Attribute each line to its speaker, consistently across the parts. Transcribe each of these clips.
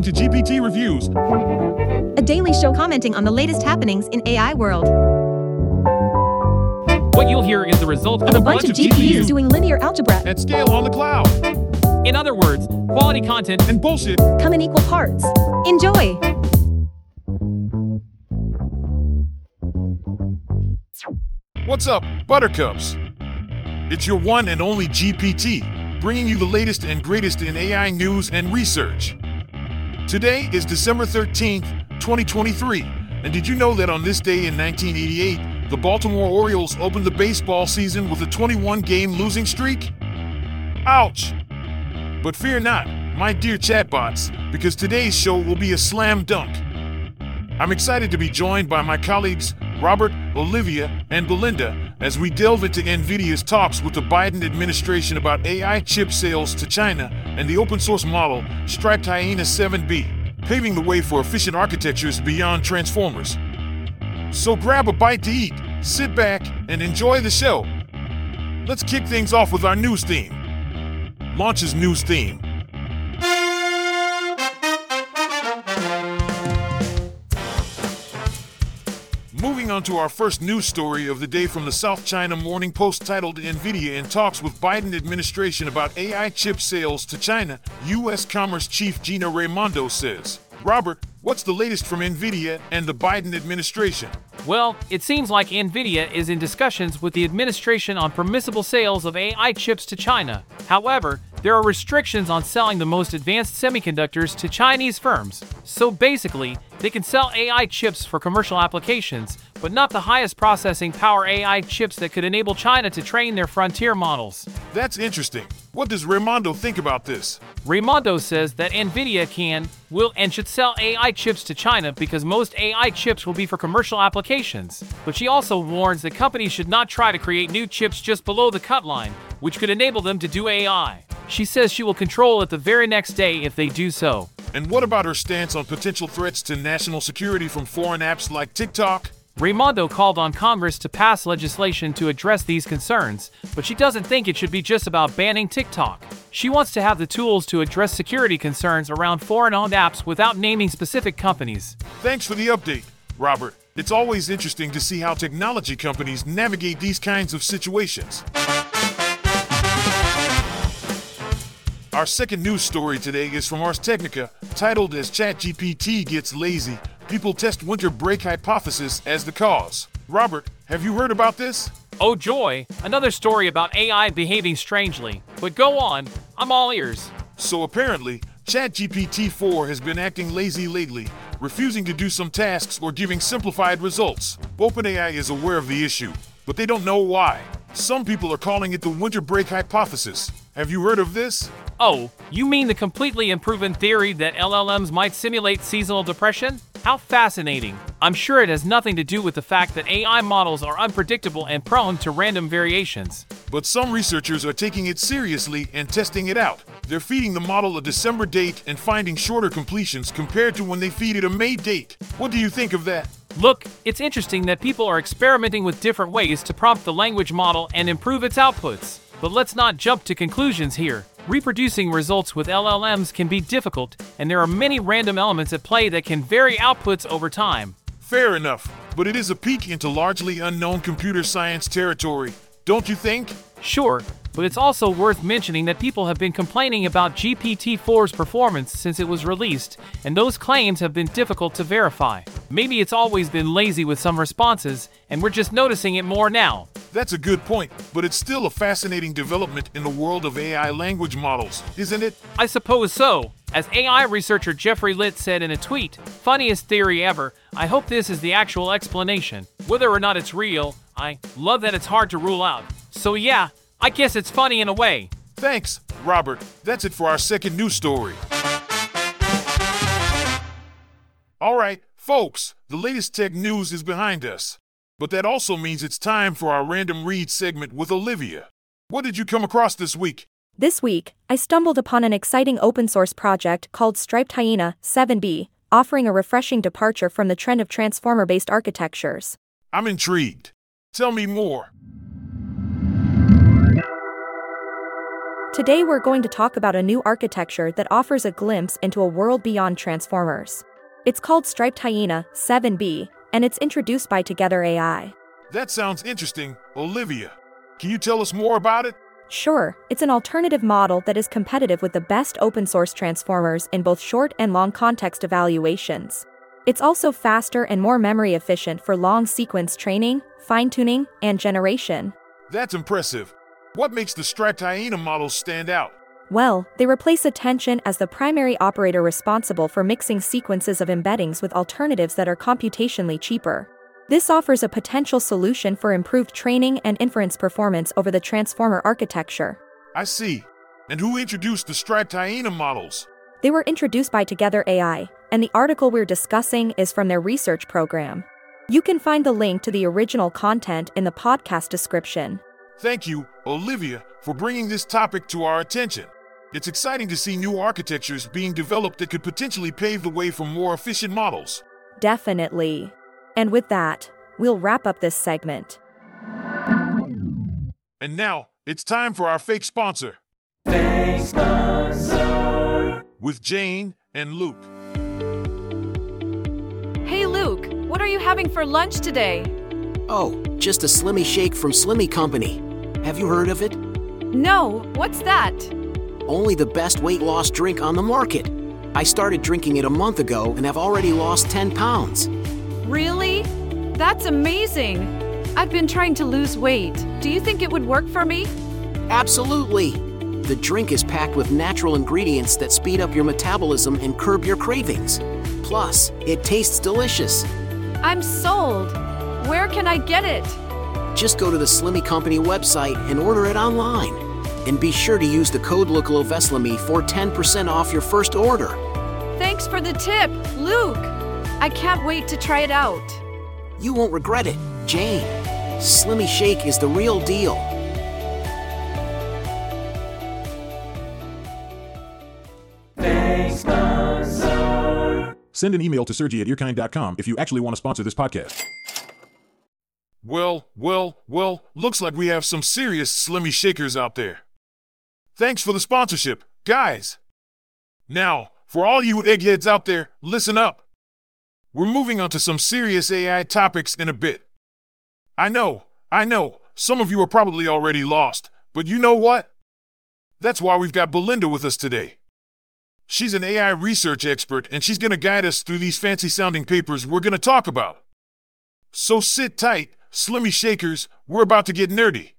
Speaker 1: listening to GPT Reviews,
Speaker 2: a daily show commenting on the latest happenings in AI world.
Speaker 3: What you'll hear is the result of
Speaker 2: A bunch of GPUs doing linear algebra.
Speaker 1: at scale on the cloud,
Speaker 3: In other words, quality content.
Speaker 1: and bullshit.
Speaker 2: Come in equal parts. Enjoy!
Speaker 1: What's up, Buttercups? It's your one and only GPT, bringing you the latest and greatest in AI news and research. Today is December 13th, 2023, and did you know that on this day in 1988, the Baltimore Orioles opened the baseball season with a 21 game losing streak? Ouch! But fear not, my dear chatbots, because today's show will be a slam dunk. I'm excited to be joined by my colleagues Robert, Olivia, and Belinda as we delve into NVIDIA's talks with the Biden administration about AI chip sales to China and the open source model Striped Hyena 7B, paving the way for efficient architectures beyond transformers. So grab a bite to eat, sit back, and enjoy the show. Let's kick things off with our news theme. Launch's news theme. On to our first news story of the day from the South China Morning Post titled NVIDIA in talks with Biden administration about AI chip sales to China, U.S. Commerce Chief Gina Raimondo says. Robert, what's the latest from NVIDIA and the Biden administration?
Speaker 3: Well, it seems like Nvidia is in discussions with the administration on permissible sales of AI chips to China. However, there are restrictions on selling the most advanced semiconductors to Chinese firms. So basically, they can sell AI chips for commercial applications, but not the highest processing power AI chips that could enable China to train their frontier models.
Speaker 1: That's interesting. What does Raimondo think about this?
Speaker 3: Raimondo says that Nvidia can, will, and should sell AI chips to China because most AI chips will be for commercial applications. But she also warns that companies should not try to create new chips just below the cut line, which could enable them to do AI. She says she will control it the very next day if they do so.
Speaker 1: And what about her stance on potential threats to national security from foreign apps like TikTok?
Speaker 3: Raimondo called on Congress to pass legislation to address these concerns, but she doesn't think it should be just about banning TikTok. She wants to have the tools to address security concerns around foreign owned apps without naming specific companies.
Speaker 1: Thanks for the update, Robert. It's always interesting to see how technology companies navigate these kinds of situations. Our second news story today is from Ars Technica, titled as ChatGPT Gets Lazy. People test winter break hypothesis as the cause. Robert, have you heard about this?
Speaker 3: Oh joy, another story about AI behaving strangely. But go on, I'm all ears.
Speaker 1: So apparently, ChatGPT 4 has been acting lazy lately, refusing to do some tasks or giving simplified results. OpenAI is aware of the issue, but they don't know why. Some people are calling it the winter break hypothesis. Have you heard of this?
Speaker 3: Oh, you mean the completely unproven theory that LLMs might simulate seasonal depression? How fascinating. I'm sure it has nothing to do with the fact that AI models are unpredictable and prone to random variations.
Speaker 1: But some researchers are taking it seriously and testing it out. They're feeding the model a December date and finding shorter completions compared to when they feed it a May date. What do you think of that?
Speaker 3: Look, it's interesting that people are experimenting with different ways to prompt the language model and improve its outputs. But let's not jump to conclusions here. Reproducing results with LLMs can be difficult, and there are many random elements at play that can vary outputs over time.
Speaker 1: Fair enough, but it is a peek into largely unknown computer science territory, don't you think?
Speaker 3: Sure, but it's also worth mentioning that people have been complaining about GPT 4's performance since it was released, and those claims have been difficult to verify. Maybe it's always been lazy with some responses, and we're just noticing it more now.
Speaker 1: That's a good point, but it's still a fascinating development in the world of AI language models, isn't it?
Speaker 3: I suppose so. As AI researcher Geoffrey Litt said in a tweet, funniest theory ever, I hope this is the actual explanation. Whether or not it's real, I love that it's hard to rule out. So yeah, I guess it's funny in a way.
Speaker 1: Thanks, Robert. That's it for our second news story. All right, folks, the latest tech news is behind us. But that also means it's time for our random read segment with Olivia. What did you come across this week?
Speaker 2: This week, I stumbled upon an exciting open source project called Striped Hyena 7B, offering a refreshing departure from the trend of transformer based architectures.
Speaker 1: I'm intrigued. Tell me more.
Speaker 2: Today we're going to talk about a new architecture that offers a glimpse into a world beyond Transformers. It's called Striped Hyena 7B, and it's introduced by Together AI.
Speaker 1: That sounds interesting, Olivia. Can you tell us more about it?
Speaker 2: Sure, it's an alternative model that is competitive with the best open source transformers in both short and long context evaluations. It's also faster and more memory efficient for long sequence training, fine tuning, and generation.
Speaker 1: That's impressive. What makes the striped hyena models stand out?
Speaker 2: Well, they replace attention as the primary operator responsible for mixing sequences of embeddings with alternatives that are computationally cheaper. This offers a potential solution for improved training and inference performance over the transformer architecture.
Speaker 1: I see. And who introduced the striped hyena models?
Speaker 2: They were introduced by Together AI, and the article we're discussing is from their research program. You can find the link to the original content in the podcast description.
Speaker 1: Thank you, Olivia, for bringing this topic to our attention. It's exciting to see new architectures being developed that could potentially pave the way for more efficient models.
Speaker 2: Definitely. And with that, we'll wrap up this segment.
Speaker 1: And now, it's time for our fake sponsor. Fake sponsor. With Jane and Luke.
Speaker 4: Hey Luke, what are you having for lunch today?
Speaker 5: Oh, just a Slimmy Shake from Slimmy Company. Have you heard of it?
Speaker 4: No, what's that?
Speaker 5: Only the best weight loss drink on the market. I started drinking it a month ago and have already lost 10 pounds.
Speaker 4: Really? That's amazing. I've been trying to lose weight. Do you think it would work for me?
Speaker 5: Absolutely! The drink is packed with natural ingredients that speed up your metabolism and curb your cravings. Plus, it tastes delicious.
Speaker 4: I'm sold. Where can I get it?
Speaker 5: Just go to the Slimmy Company website and order it online. And be sure to use the code LOOKLOVESLAMY for 10% off your first order.
Speaker 4: Thanks for the tip, Luke. I can't wait to try it out.
Speaker 5: You won't regret it, Jane. Slimmy Shake is the real deal.
Speaker 6: Send an email to Sergi at earkind.com if you actually want to sponsor this podcast.
Speaker 1: Well, well, well, looks like we have some serious slimmy shakers out there. Thanks for the sponsorship, guys. Now, for all you eggheads out there, listen up. We're moving on to some serious AI topics in a bit. I know, I know, some of you are probably already lost, but you know what? That's why we've got Belinda with us today. She's an AI research expert, and she's going to guide us through these fancy sounding papers we're going to talk about. So sit tight, Slimmy Shakers, we're about to get nerdy.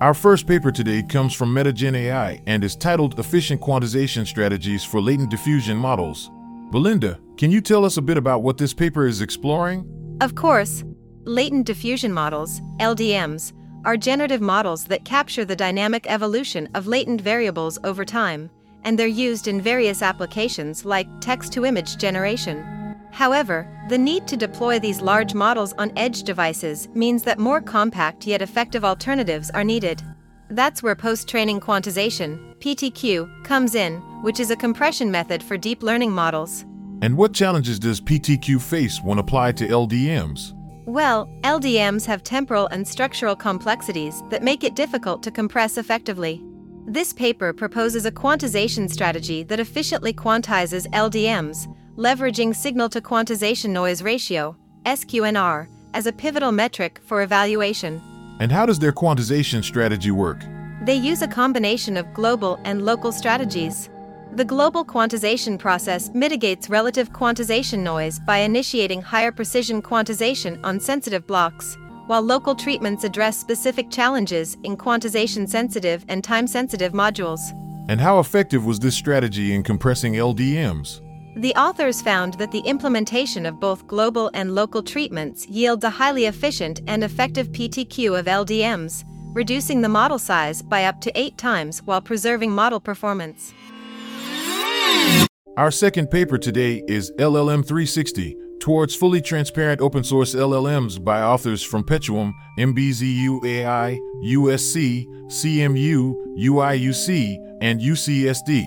Speaker 1: Our first paper today comes from Meta GenAI and is titled Efficient Quantization Strategies for Latent Diffusion Models. Belinda, can you tell us a bit about what this paper is exploring?
Speaker 7: Of course, latent diffusion models, LDMs, are generative models that capture the dynamic evolution of latent variables over time, and they're used in various applications like text to image generation. However, the need to deploy these large models on edge devices means that more compact yet effective alternatives are needed. That's where post training quantization, PTQ, comes in, which is a compression method for deep learning models.
Speaker 1: And what challenges does PTQ face when applied to LDMs?
Speaker 7: Well, LDMs have temporal and structural complexities that make it difficult to compress effectively. This paper proposes a quantization strategy that efficiently quantizes LDMs, leveraging signal to quantization noise ratio, SQNR, as a pivotal metric for evaluation.
Speaker 1: And how does their quantization strategy work?
Speaker 7: They use a combination of global and local strategies. The global quantization process mitigates relative quantization noise by initiating higher precision quantization on sensitive blocks, while local treatments address specific challenges in quantization sensitive and time sensitive modules.
Speaker 1: And how effective was this strategy in compressing LDMs?
Speaker 7: The authors found that the implementation of both global and local treatments yields a highly efficient and effective PTQ of LDMs, reducing the model size by up to eight times while preserving model performance.
Speaker 1: Our second paper today is LLM 360 Towards Fully Transparent Open Source LLMs by authors from Petuum, MBZUAI, USC, CMU, UIUC, and UCSD.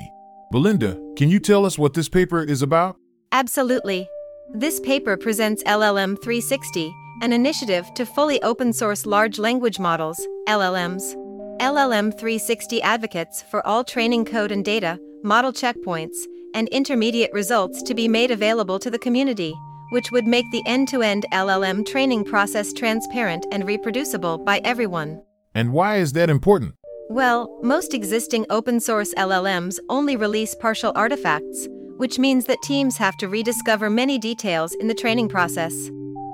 Speaker 1: Belinda, can you tell us what this paper is about?
Speaker 7: Absolutely. This paper presents LLM 360, an initiative to fully open source large language models, LLMs. LLM 360 advocates for all training code and data, model checkpoints, and intermediate results to be made available to the community, which would make the end to end LLM training process transparent and reproducible by everyone.
Speaker 1: And why is that important?
Speaker 7: Well, most existing open source LLMs only release partial artifacts, which means that teams have to rediscover many details in the training process.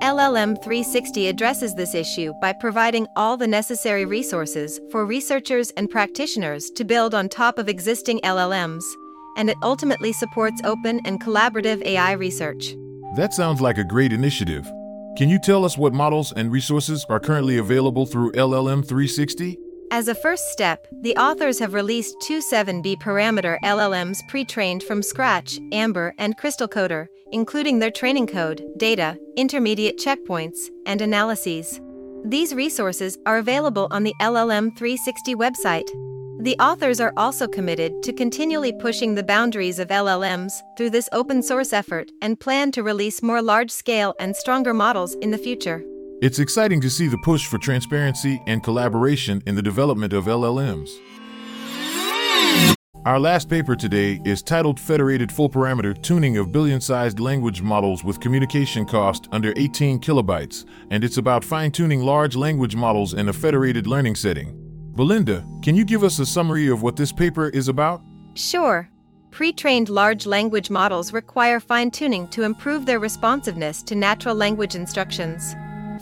Speaker 7: LLM 360 addresses this issue by providing all the necessary resources for researchers and practitioners to build on top of existing LLMs, and it ultimately supports open and collaborative AI research.
Speaker 1: That sounds like a great initiative. Can you tell us what models and resources are currently available through LLM 360?
Speaker 7: As a first step, the authors have released two 7B parameter LLMs pre trained from scratch, Amber and Crystal Coder, including their training code, data, intermediate checkpoints, and analyses. These resources are available on the LLM 360 website. The authors are also committed to continually pushing the boundaries of LLMs through this open source effort and plan to release more large scale and stronger models in the future.
Speaker 1: It's exciting to see the push for transparency and collaboration in the development of LLMs. Our last paper today is titled Federated Full Parameter Tuning of Billion Sized Language Models with Communication Cost Under 18 Kilobytes, and it's about fine tuning large language models in a federated learning setting. Belinda, can you give us a summary of what this paper is about?
Speaker 7: Sure. Pre trained large language models require fine tuning to improve their responsiveness to natural language instructions.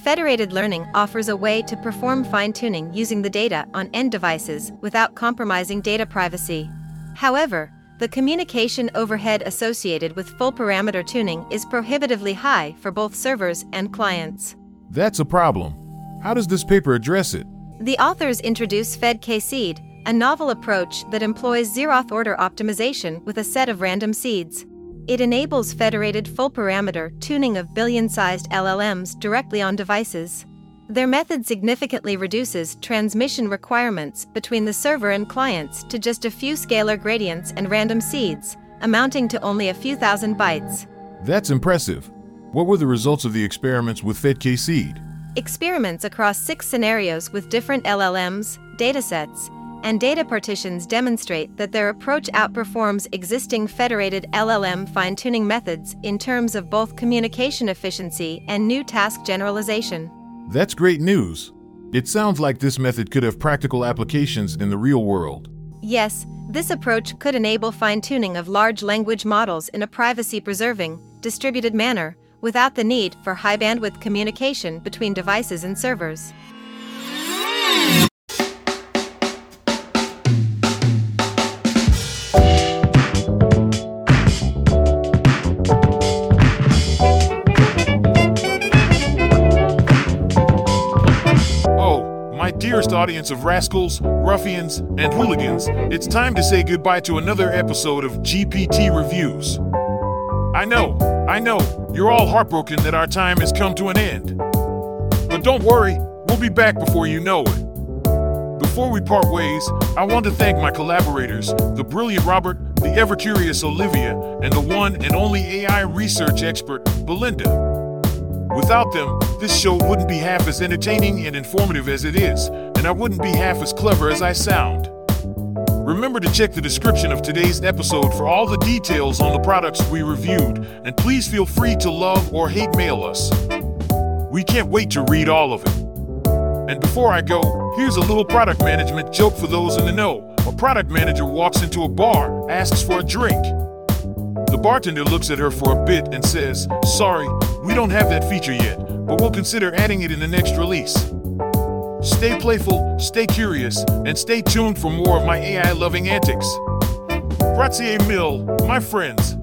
Speaker 7: Federated learning offers a way to perform fine tuning using the data on end devices without compromising data privacy. However, the communication overhead associated with full parameter tuning is prohibitively high for both servers and clients.
Speaker 1: That's a problem. How does this paper address it?
Speaker 7: The authors introduce FedK-Seed, a novel approach that employs zeroth order optimization with a set of random seeds. It enables federated full parameter tuning of billion sized LLMs directly on devices. Their method significantly reduces transmission requirements between the server and clients to just a few scalar gradients and random seeds, amounting to only a few thousand bytes.
Speaker 1: That's impressive. What were the results of the experiments with FedK-Seed?
Speaker 7: Experiments across six scenarios with different LLMs, datasets, and data partitions demonstrate that their approach outperforms existing federated LLM fine tuning methods in terms of both communication efficiency and new task generalization.
Speaker 1: That's great news. It sounds like this method could have practical applications in the real world.
Speaker 7: Yes, this approach could enable fine tuning of large language models in a privacy preserving, distributed manner without the need for high bandwidth communication between devices and servers.
Speaker 1: Dearest audience of rascals, ruffians, and hooligans, it's time to say goodbye to another episode of GPT Reviews. I know, I know, you're all heartbroken that our time has come to an end. But don't worry, we'll be back before you know it. Before we part ways, I want to thank my collaborators, the brilliant Robert, the ever curious Olivia, and the one and only AI research expert, Belinda. Without them, this show wouldn't be half as entertaining and informative as it is, and I wouldn't be half as clever as I sound. Remember to check the description of today's episode for all the details on the products we reviewed, and please feel free to love or hate mail us. We can't wait to read all of it. And before I go, here's a little product management joke for those in the know. A product manager walks into a bar, asks for a drink. The bartender looks at her for a bit and says, Sorry, we don't have that feature yet, but we'll consider adding it in the next release. Stay playful, stay curious, and stay tuned for more of my AI loving antics. Grazie mille, my friends.